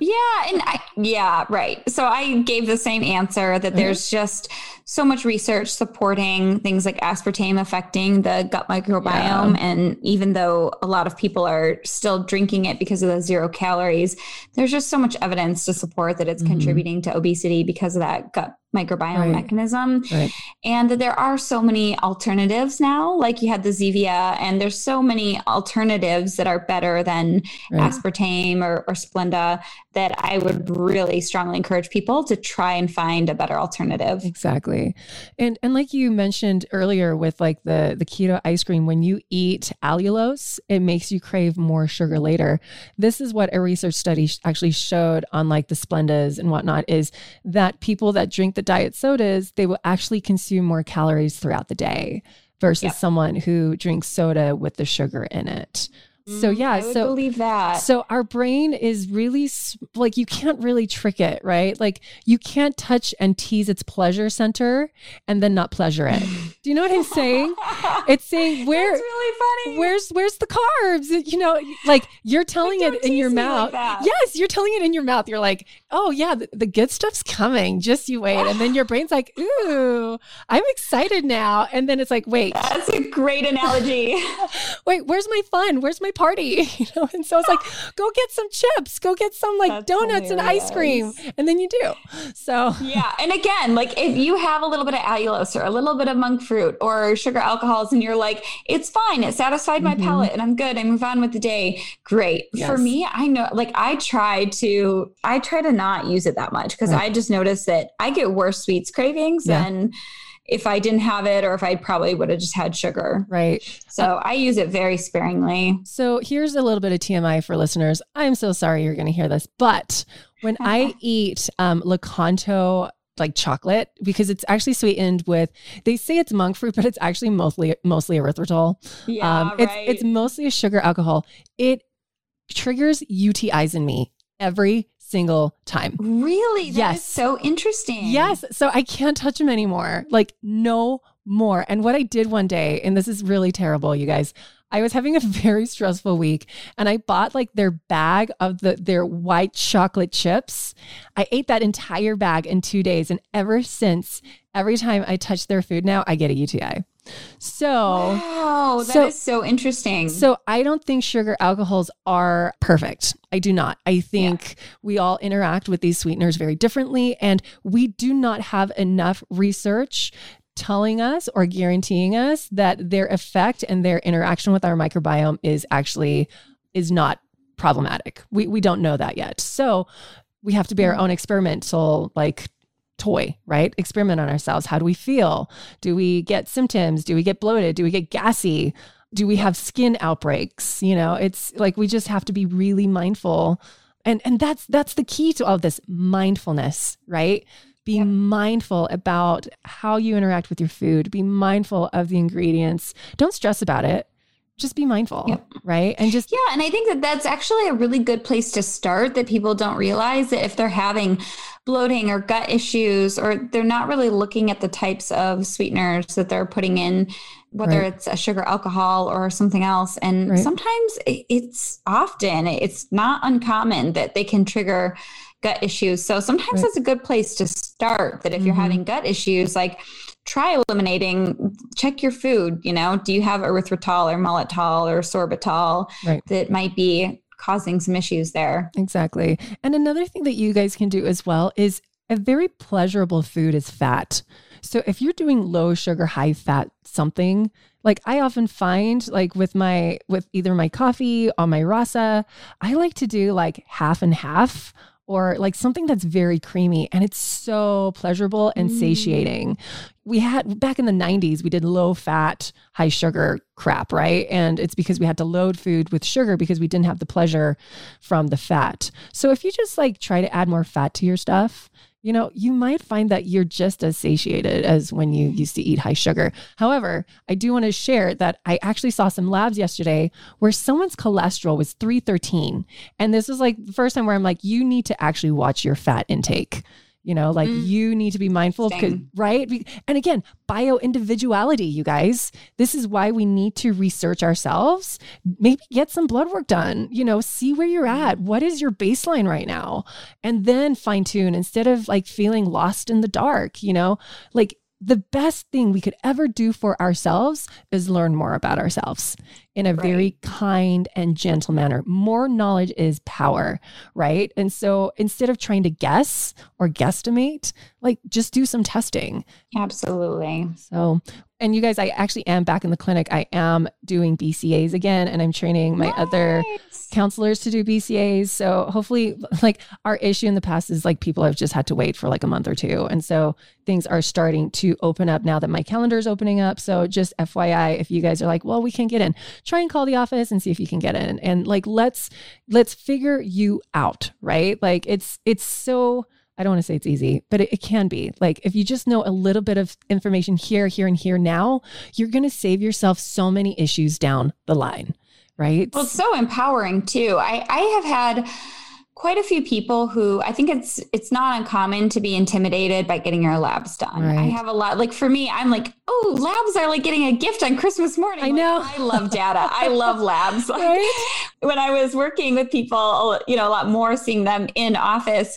Yeah, and I yeah, right. So I gave the same answer that Mhm. there's just so much research supporting things like aspartame affecting the gut microbiome and even though a lot of people are still drinking it because of the zero calories, there's just so much evidence to support that it's Mhm. contributing to obesity because of that gut microbiome Right. mechanism Right. and that there are so many alternatives now like you had the Zevia and there's so many alternatives that are better than Right. aspartame or, or Splenda that I would really strongly encourage people to try and find a better alternative. Exactly. And and like you mentioned earlier with like the the keto ice cream when you eat allulose it makes you crave more sugar later. This is what a research study actually showed on like the Splendas and whatnot is that people that drink the diet sodas they will actually consume more calories throughout the day. versus Yep. someone who drinks soda with the sugar in it. So Mm, yeah, so believe that. so our brain is really like you can't really trick it, right? Like you can't touch and tease its pleasure center and then not pleasure it. Do you know what I'm saying? It's saying where That's really funny. where's where's the carbs? You know, like you're telling it in your me like mouth. yes, you're telling it in your mouth. You're like, oh yeah, the, the good stuff's coming. Just you wait, and then your brain's like, ooh, I'm excited now. And then it's like, wait, That's a great analogy. wait, where's my fun? Where's my party? You know, and so it's like, go get some chips, go get some like That's donuts and ice cream, and then you do. So yeah. And again, like if you have a little bit of allulose or a little bit of monk fruit or sugar alcohols and you're like, it's fine, it satisfied my Mhm. palate and I'm good, I move on with the day. Great. For me, I know like I try to I try to not use it that much because Right. I just notice that I get worse sweets cravings Yeah. than if I didn't have it or if I probably would have just had sugar. right. So I use it very sparingly. So here's a little bit of TMI for listeners. I'm so sorry you're going to hear this, but when I eat um, Lakanto like chocolate because it's actually sweetened with they say it's monk fruit but it's actually mostly mostly erythritol Yeah, um, it's it's mostly a sugar alcohol it triggers utis in me every single time really That is Yes. so interesting. Yes. So I can't touch them anymore. Like, no more. And what I did one day, and this is really terrible, you guys. I was having a very stressful week and I bought like their bag of the their white chocolate chips. I ate that entire bag in 2 days and ever since every time I touch their food now I get a UTI. So Wow, that is So- so, interesting. so I don't think sugar alcohols are perfect. I do not. I think we all interact with these sweeteners very differently and we do not have enough research telling us or guaranteeing us that their effect and their interaction with our microbiome is actually is not problematic. We we don't know that yet. So we have to be our hmm. own experimental like toy, right? Experiment on ourselves. How do we feel? Do we get symptoms? Do we get bloated? Do we get gassy? Do we have skin outbreaks? You know, it's like we just have to be really mindful. And and that's that's the key to all of this mindfulness, right? Be Yep. mindful about how you interact with your food. Be mindful of the ingredients. Don't stress about it. Just be mindful, Yep. right? And just yeah, and I think that that's actually a really good place to start that people don't realize that if they're having bloating or gut issues or they're not really looking at the types of sweeteners that they're putting in whether Right. it's a sugar alcohol or something else and Right. sometimes it's often it's not uncommon that they can trigger gut issues so sometimes Right. that's a good place to start that if you're Mhm. having gut issues like try eliminating check your food you know do you have erythritol or maltitol or sorbitol Right. that might be causing some issues there Exactly. And another thing that you guys can do as well is a very pleasurable food is fat. So if you're doing low sugar, high fat something, like I often find like with my with either my coffee or my rasa, I like to do like half and half or like something that's very creamy and it's so pleasurable and Mm. satiating. We had back in the 90s, we did low fat, high sugar crap, right? And it's because we had to load food with sugar because we didn't have the pleasure from the fat. So if you just like try to add more fat to your stuff, you know, you might find that you're just as satiated as when you used to eat high sugar. However, I do want to share that I actually saw some labs yesterday where someone's cholesterol was 313. And this is like the first time where I'm like, you need to actually watch your fat intake. You know, like Mm. you need to be mindful right? And again, bio individuality, you guys. This is why we need to research ourselves, maybe get some blood work done, you know, see where you're at. What is your baseline right now? And then fine tune instead of like feeling lost in the dark, you know, like the best thing we could ever do for ourselves is learn more about ourselves in a very kind and gentle manner. More knowledge is power, right? And so instead of trying to guess or guesstimate, like just do some testing. absolutely So, and you guys, I actually am back in the clinic. I am doing BCAs again, and I'm training my other counselors to do BCAs. So hopefully, like our issue in the past is like people have just had to wait for like a month or two. And so things are starting to open up now that my calendar is opening up. So just FYI, if you guys are like, well, we can't get in, try and call the office and see if you can get in. And like let's let's figure you out, right? Like it's it's so I don't want to say it's easy, but it, it, can be. Like if you just know a little bit of information here, here, and here now, you're going to save yourself so many issues down the line, right? Well, it's so empowering too. I, I have had quite a few people who I think it's it's not uncommon to be intimidated by getting your labs done. Right. I have a lot like for me, I'm like, oh, labs are like getting a gift on Christmas morning. I know. Like, I love data. I love labs. Right? when I was working with people, you know, a lot more seeing them in office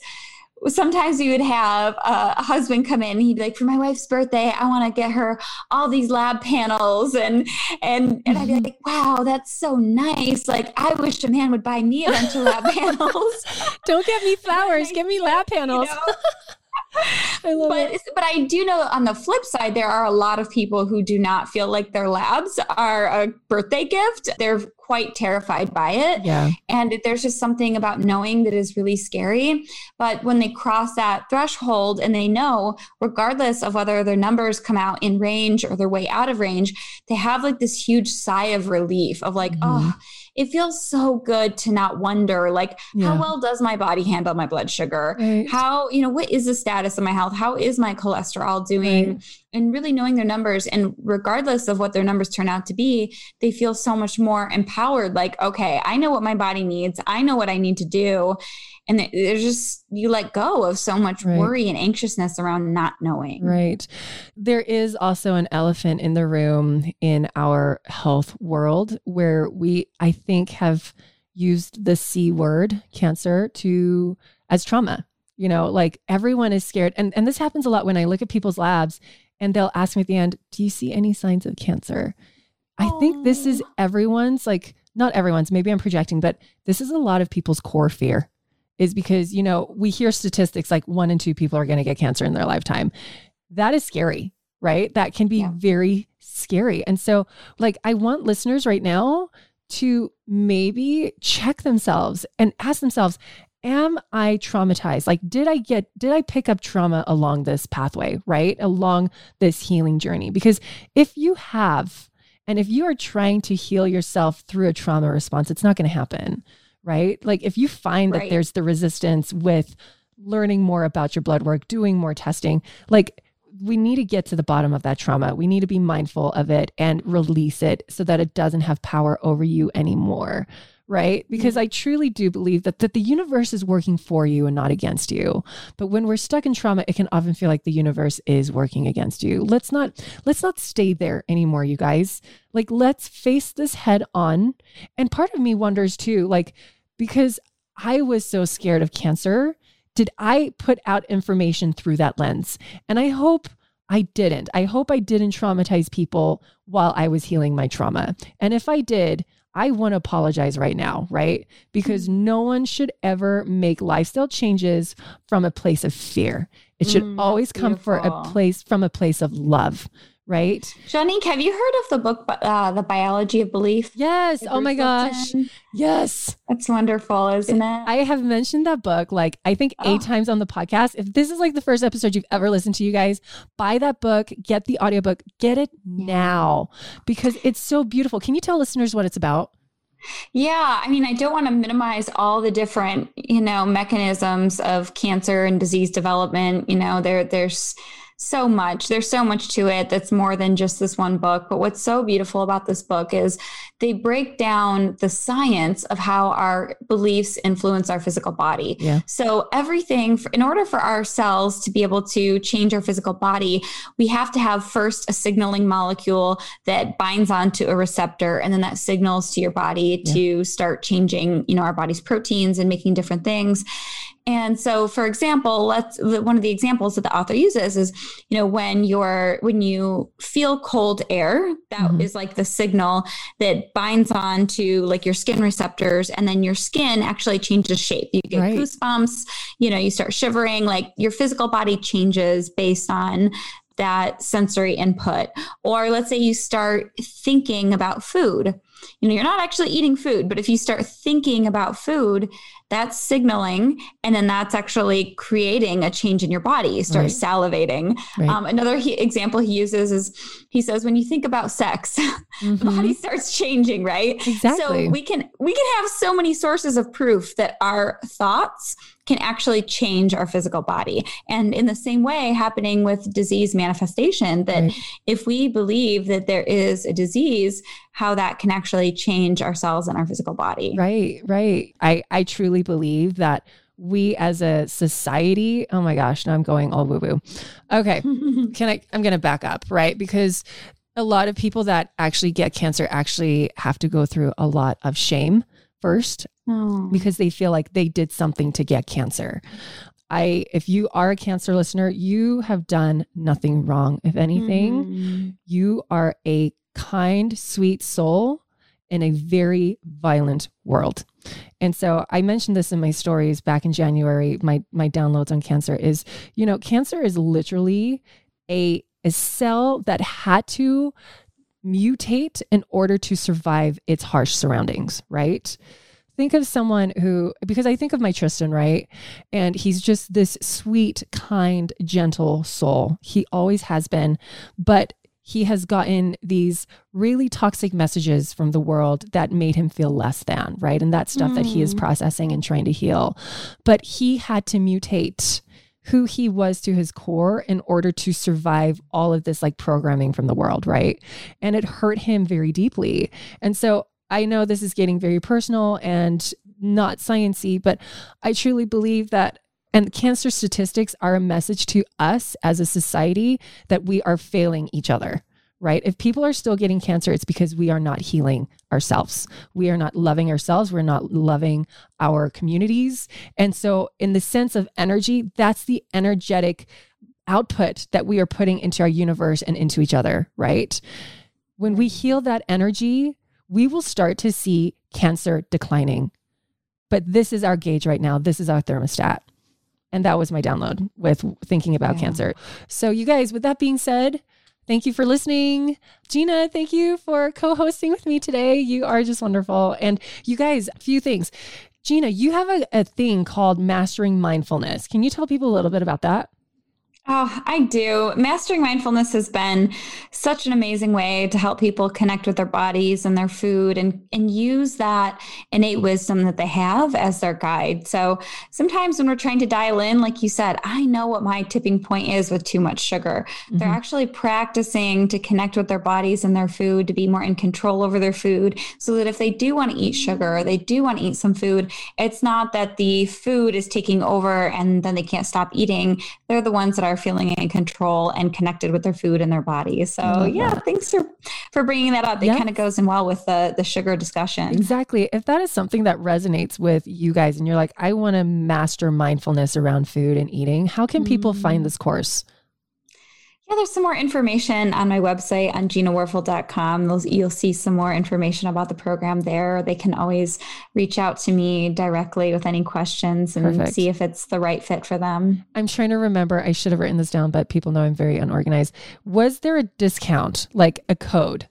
sometimes we would have a husband come in he'd be like for my wife's birthday i want to get her all these lab panels. And and and i'd be mm-hmm. like wow that's so nice. Like i wish a man would buy me a bunch of lab panels. Don't get me flowers. give me lab panels. you know? I love but, it. But I do know on the flip side, there are a lot of people who do not feel like their labs are a birthday gift. They're quite terrified by it. Yeah. And there's just something about knowing that is really scary. But when they cross that threshold and they know, regardless of whether their numbers come out in range or they're way out of range, they have like this huge sigh of relief of like, mm-hmm. oh, it feels so good to not wonder like yeah. how well does my body handle my blood sugar right. how you know what is the status of my health how is my cholesterol doing right. and really knowing their numbers and regardless of what their numbers turn out to be they feel so much more empowered like okay i know what my body needs i know what i need to do and there's just you let go of so much right. worry and anxiousness around not knowing. Right. There is also an elephant in the room in our health world where we i think have used the c word cancer to as trauma. You know like everyone is scared. And and this happens a lot when i look at people's labs and they'll ask me at the end do you see any signs of cancer? I think this is everyone's like not everyone's maybe i'm projecting but this is a lot of people's core fear is because, you know, we hear statistics like one in two people are going to get cancer in their lifetime. That is scary, right? That can be yeah. very scary. And so, like, I want listeners right now to maybe check themselves and ask themselves, am I traumatized? Like, did I get, did I pick up trauma along this pathway, right? Along this healing journey? Because if you have, and if you are trying to heal yourself through a trauma response, it's not going to happen right? Like if you find right. that there's the resistance with learning more about your blood work, doing more testing, like we need to get to the bottom of that trauma. We need to be mindful of it and release it so that it doesn't have power over you anymore. Right. Because mm-hmm. I truly do believe that, that the universe is working for you and not against you. But when we're stuck in trauma, it can often feel like the universe is working against you. Let's not let's not stay there anymore, you guys. Like let's face this head on. And part of me wonders too, like, because I was so scared of cancer. Did I put out information through that lens? And I hope I didn't. I hope I didn't traumatize people while I was healing my trauma. And if I did, I want to apologize right now, right? Because mm. no one should ever make lifestyle changes from a place of fear. It should mm, always come for a place from a place of love, right? Juanique, have you heard of the book, uh, The Biology of Belief? Yes. Oh my gosh. Yes. That's wonderful, isn't it? I have mentioned that book like I think eight oh. times on the podcast. If this is like the first episode you've ever listened to, you guys, buy that book, get the audiobook, get it now because it's so beautiful. Can you tell listeners what it's about? Yeah, I mean, I don't want to minimize all the different, you know, mechanisms of cancer and disease development. You know, there there's so much. There's so much to it that's more than just this one book. But what's so beautiful about this book is they break down the science of how our beliefs influence our physical body. Yeah. So everything, in order for our cells to be able to change our physical body, we have to have first a signaling molecule that binds onto a receptor, and then that signals to your body yeah. to start changing, you know, our body's proteins and making different things. And so, for example, let's one of the examples that the author uses is, you know, when you're when you feel cold air, that mm-hmm. is like the signal that binds on to like your skin receptors, and then your skin actually changes shape. You get right. goosebumps, you know, you start shivering, like your physical body changes based on that sensory input. Or let's say you start thinking about food you know, you're not actually eating food, but if you start thinking about food, that's signaling and then that's actually creating a change in your body you start right. salivating right. Um, another he, example he uses is he says when you think about sex mm-hmm. the body starts changing right exactly so we can we can have so many sources of proof that our thoughts can actually change our physical body. And in the same way, happening with disease manifestation, that right. if we believe that there is a disease, how that can actually change our cells and our physical body. Right, right. I, I truly believe that we as a society, oh my gosh, now I'm going all woo woo. Okay. can I, I'm going to back up, right? Because a lot of people that actually get cancer actually have to go through a lot of shame first oh. because they feel like they did something to get cancer. I if you are a cancer listener, you have done nothing wrong. If anything, mm. you are a kind, sweet soul in a very violent world. And so I mentioned this in my stories back in January, my my downloads on cancer is, you know, cancer is literally a a cell that had to mutate in order to survive its harsh surroundings, right? Think of someone who, because I think of my Tristin, right? And he's just this sweet, kind, gentle soul. He always has been. But he has gotten these really toxic messages from the world that made him feel less than, right? And that stuff mm. that he is mm. processing and trying to heal. But he had to mutate who he was to his core in order to survive all of this like programming from the world, right? And it hurt him very deeply. And so I know this is getting very personal and not sciency, but I truly believe that and cancer statistics are a message to us as a society that we are failing each other right? If people are still getting cancer, it's because we are not healing ourselves. We are not loving ourselves. We're not loving our communities. And so, in the sense of energy, that's the energetic output that we are putting into our universe and into each other, right? When we heal that energy, we will start to see cancer declining. But this is our gauge right now. This is our thermostat. And that was my download with thinking about yeah. cancer. So, you guys, with that being said, Thank you for listening. Gina, thank you for co hosting with me today. You are just wonderful. And you guys, a few things. Gina, you have a, a thing called Mastering Mindfulness. Can you tell people a little bit about that? Oh, I do. Mastering mindfulness has been such an amazing way to help people connect with their bodies and their food and, and use that innate wisdom that they have as their guide. So sometimes when we're trying to dial in, like you said, I know what my tipping point is with too much sugar. Mm-hmm. They're actually practicing to connect with their bodies and their food, to be more in control over their food, so that if they do want to eat sugar or they do want to eat some food, it's not that the food is taking over and then they can't stop eating. They're the ones that are feeling in control and connected with their food and their body. So yeah, that. thanks for for bringing that up. It kind of goes in well with the the sugar discussion. Exactly. If that is something that resonates with you guys, and you're like, I want to master mindfulness around food and eating, how can people mm-hmm. find this course? Yeah, there's some more information on my website on ginaworful.com. You'll see some more information about the program there. They can always reach out to me directly with any questions and Perfect. see if it's the right fit for them. I'm trying to remember, I should have written this down, but people know I'm very unorganized. Was there a discount, like a code?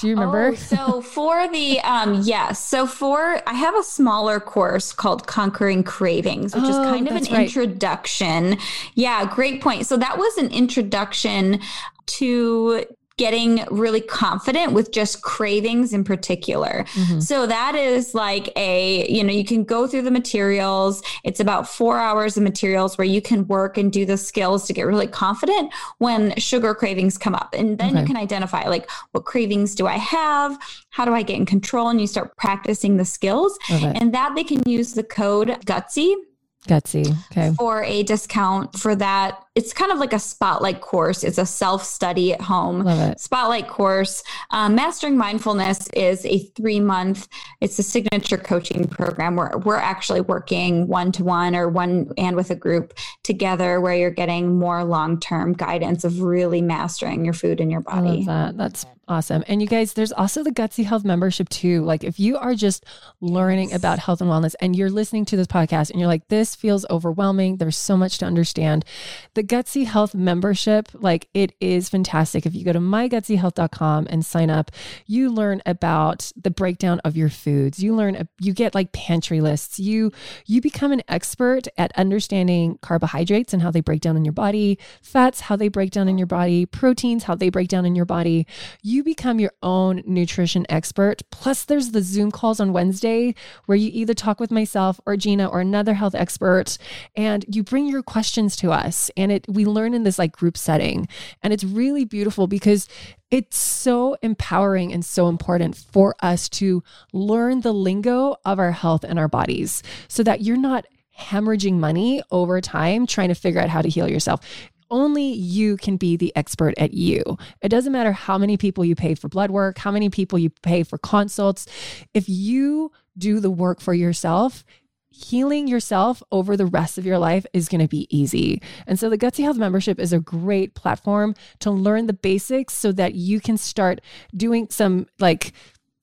Do you remember? Oh, so for the um yes, so for I have a smaller course called Conquering Cravings, which oh, is kind of an right. introduction. Yeah, great point. So that was an introduction to getting really confident with just cravings in particular. Mm-hmm. So that is like a, you know, you can go through the materials. It's about four hours of materials where you can work and do the skills to get really confident when sugar cravings come up. And then okay. you can identify like, what cravings do I have? How do I get in control? And you start practicing the skills. Okay. And that they can use the code GUTSY Gutsy. Okay. For a discount for that. It's kind of like a spotlight course. It's a self study at home spotlight course. Um, Mastering Mindfulness is a three month, it's a signature coaching program where we're actually working one to one or one and with a group together where you're getting more long term guidance of really mastering your food and your body. that. That's Awesome. And you guys, there's also the Gutsy Health membership too. Like if you are just learning about health and wellness and you're listening to this podcast and you're like, this feels overwhelming, there's so much to understand. The Gutsy Health membership, like it is fantastic. If you go to mygutsyhealth.com and sign up, you learn about the breakdown of your foods. You learn, you get like pantry lists. You, you become an expert at understanding carbohydrates and how they break down in your body, fats, how they break down in your body, proteins, how they break down in your body. You become your own nutrition expert. Plus, there's the Zoom calls on Wednesday where you either talk with myself or Gina or another health expert and you bring your questions to us. And it we learn in this like group setting. And it's really beautiful because it's so empowering and so important for us to learn the lingo of our health and our bodies so that you're not hemorrhaging money over time trying to figure out how to heal yourself only you can be the expert at you. It doesn't matter how many people you pay for blood work, how many people you pay for consults. If you do the work for yourself, healing yourself over the rest of your life is going to be easy. And so the Gutsy Health membership is a great platform to learn the basics so that you can start doing some like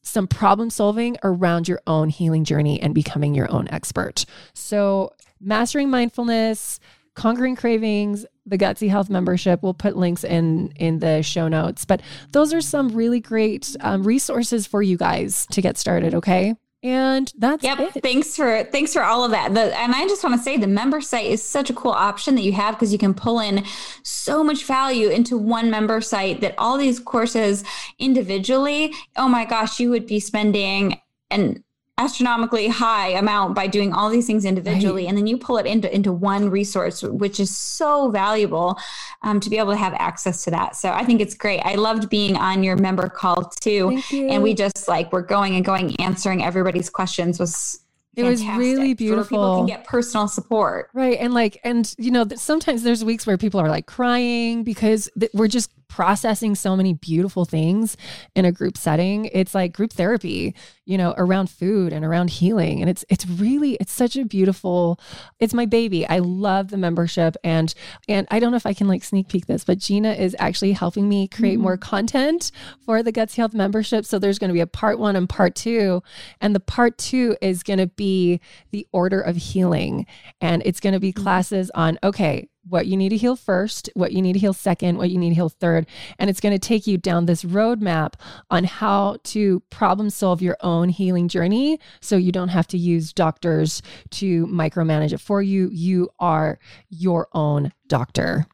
some problem solving around your own healing journey and becoming your own expert. So, mastering mindfulness, Conquering Cravings, the Gutsy Health membership. We'll put links in in the show notes. But those are some really great um, resources for you guys to get started. Okay. And that's yep. It. Thanks for thanks for all of that. The, and I just want to say the member site is such a cool option that you have because you can pull in so much value into one member site that all these courses individually. Oh my gosh, you would be spending and astronomically high amount by doing all these things individually right. and then you pull it into into one resource which is so valuable um, to be able to have access to that so i think it's great i loved being on your member call too and we just like we're going and going answering everybody's questions was it was really beautiful. So people can get personal support. Right. And like, and you know, sometimes there's weeks where people are like crying because th- we're just processing so many beautiful things in a group setting. It's like group therapy, you know, around food and around healing. And it's, it's really, it's such a beautiful, it's my baby. I love the membership. And, and I don't know if I can like sneak peek this, but Gina is actually helping me create mm-hmm. more content for the Gutsy Health membership. So there's going to be a part one and part two. And the part two is going to be the order of healing. And it's going to be mm-hmm. classes on, okay, what you need to heal first, what you need to heal second, what you need to heal third. And it's going to take you down this roadmap on how to problem solve your own healing journey so you don't have to use doctors to micromanage it for you. You are your own doctor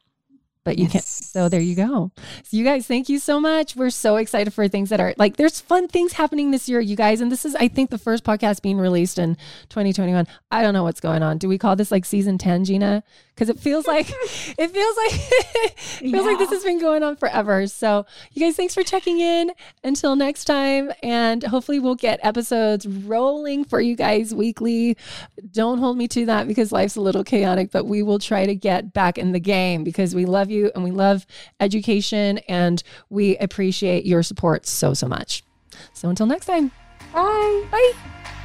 but you yes. can't. So there you go. So you guys, thank you so much. We're so excited for things that are like there's fun things happening this year, you guys. And this is, I think, the first podcast being released in 2021. I don't know what's going on. Do we call this like season 10, Gina? Because it feels like it feels like it feels yeah. like this has been going on forever. So you guys, thanks for checking in. Until next time, and hopefully we'll get episodes rolling for you guys weekly. Don't hold me to that because life's a little chaotic, but we will try to get back in the game because we love you and we love education and we appreciate your support so, so much. So until next time, bye. Bye.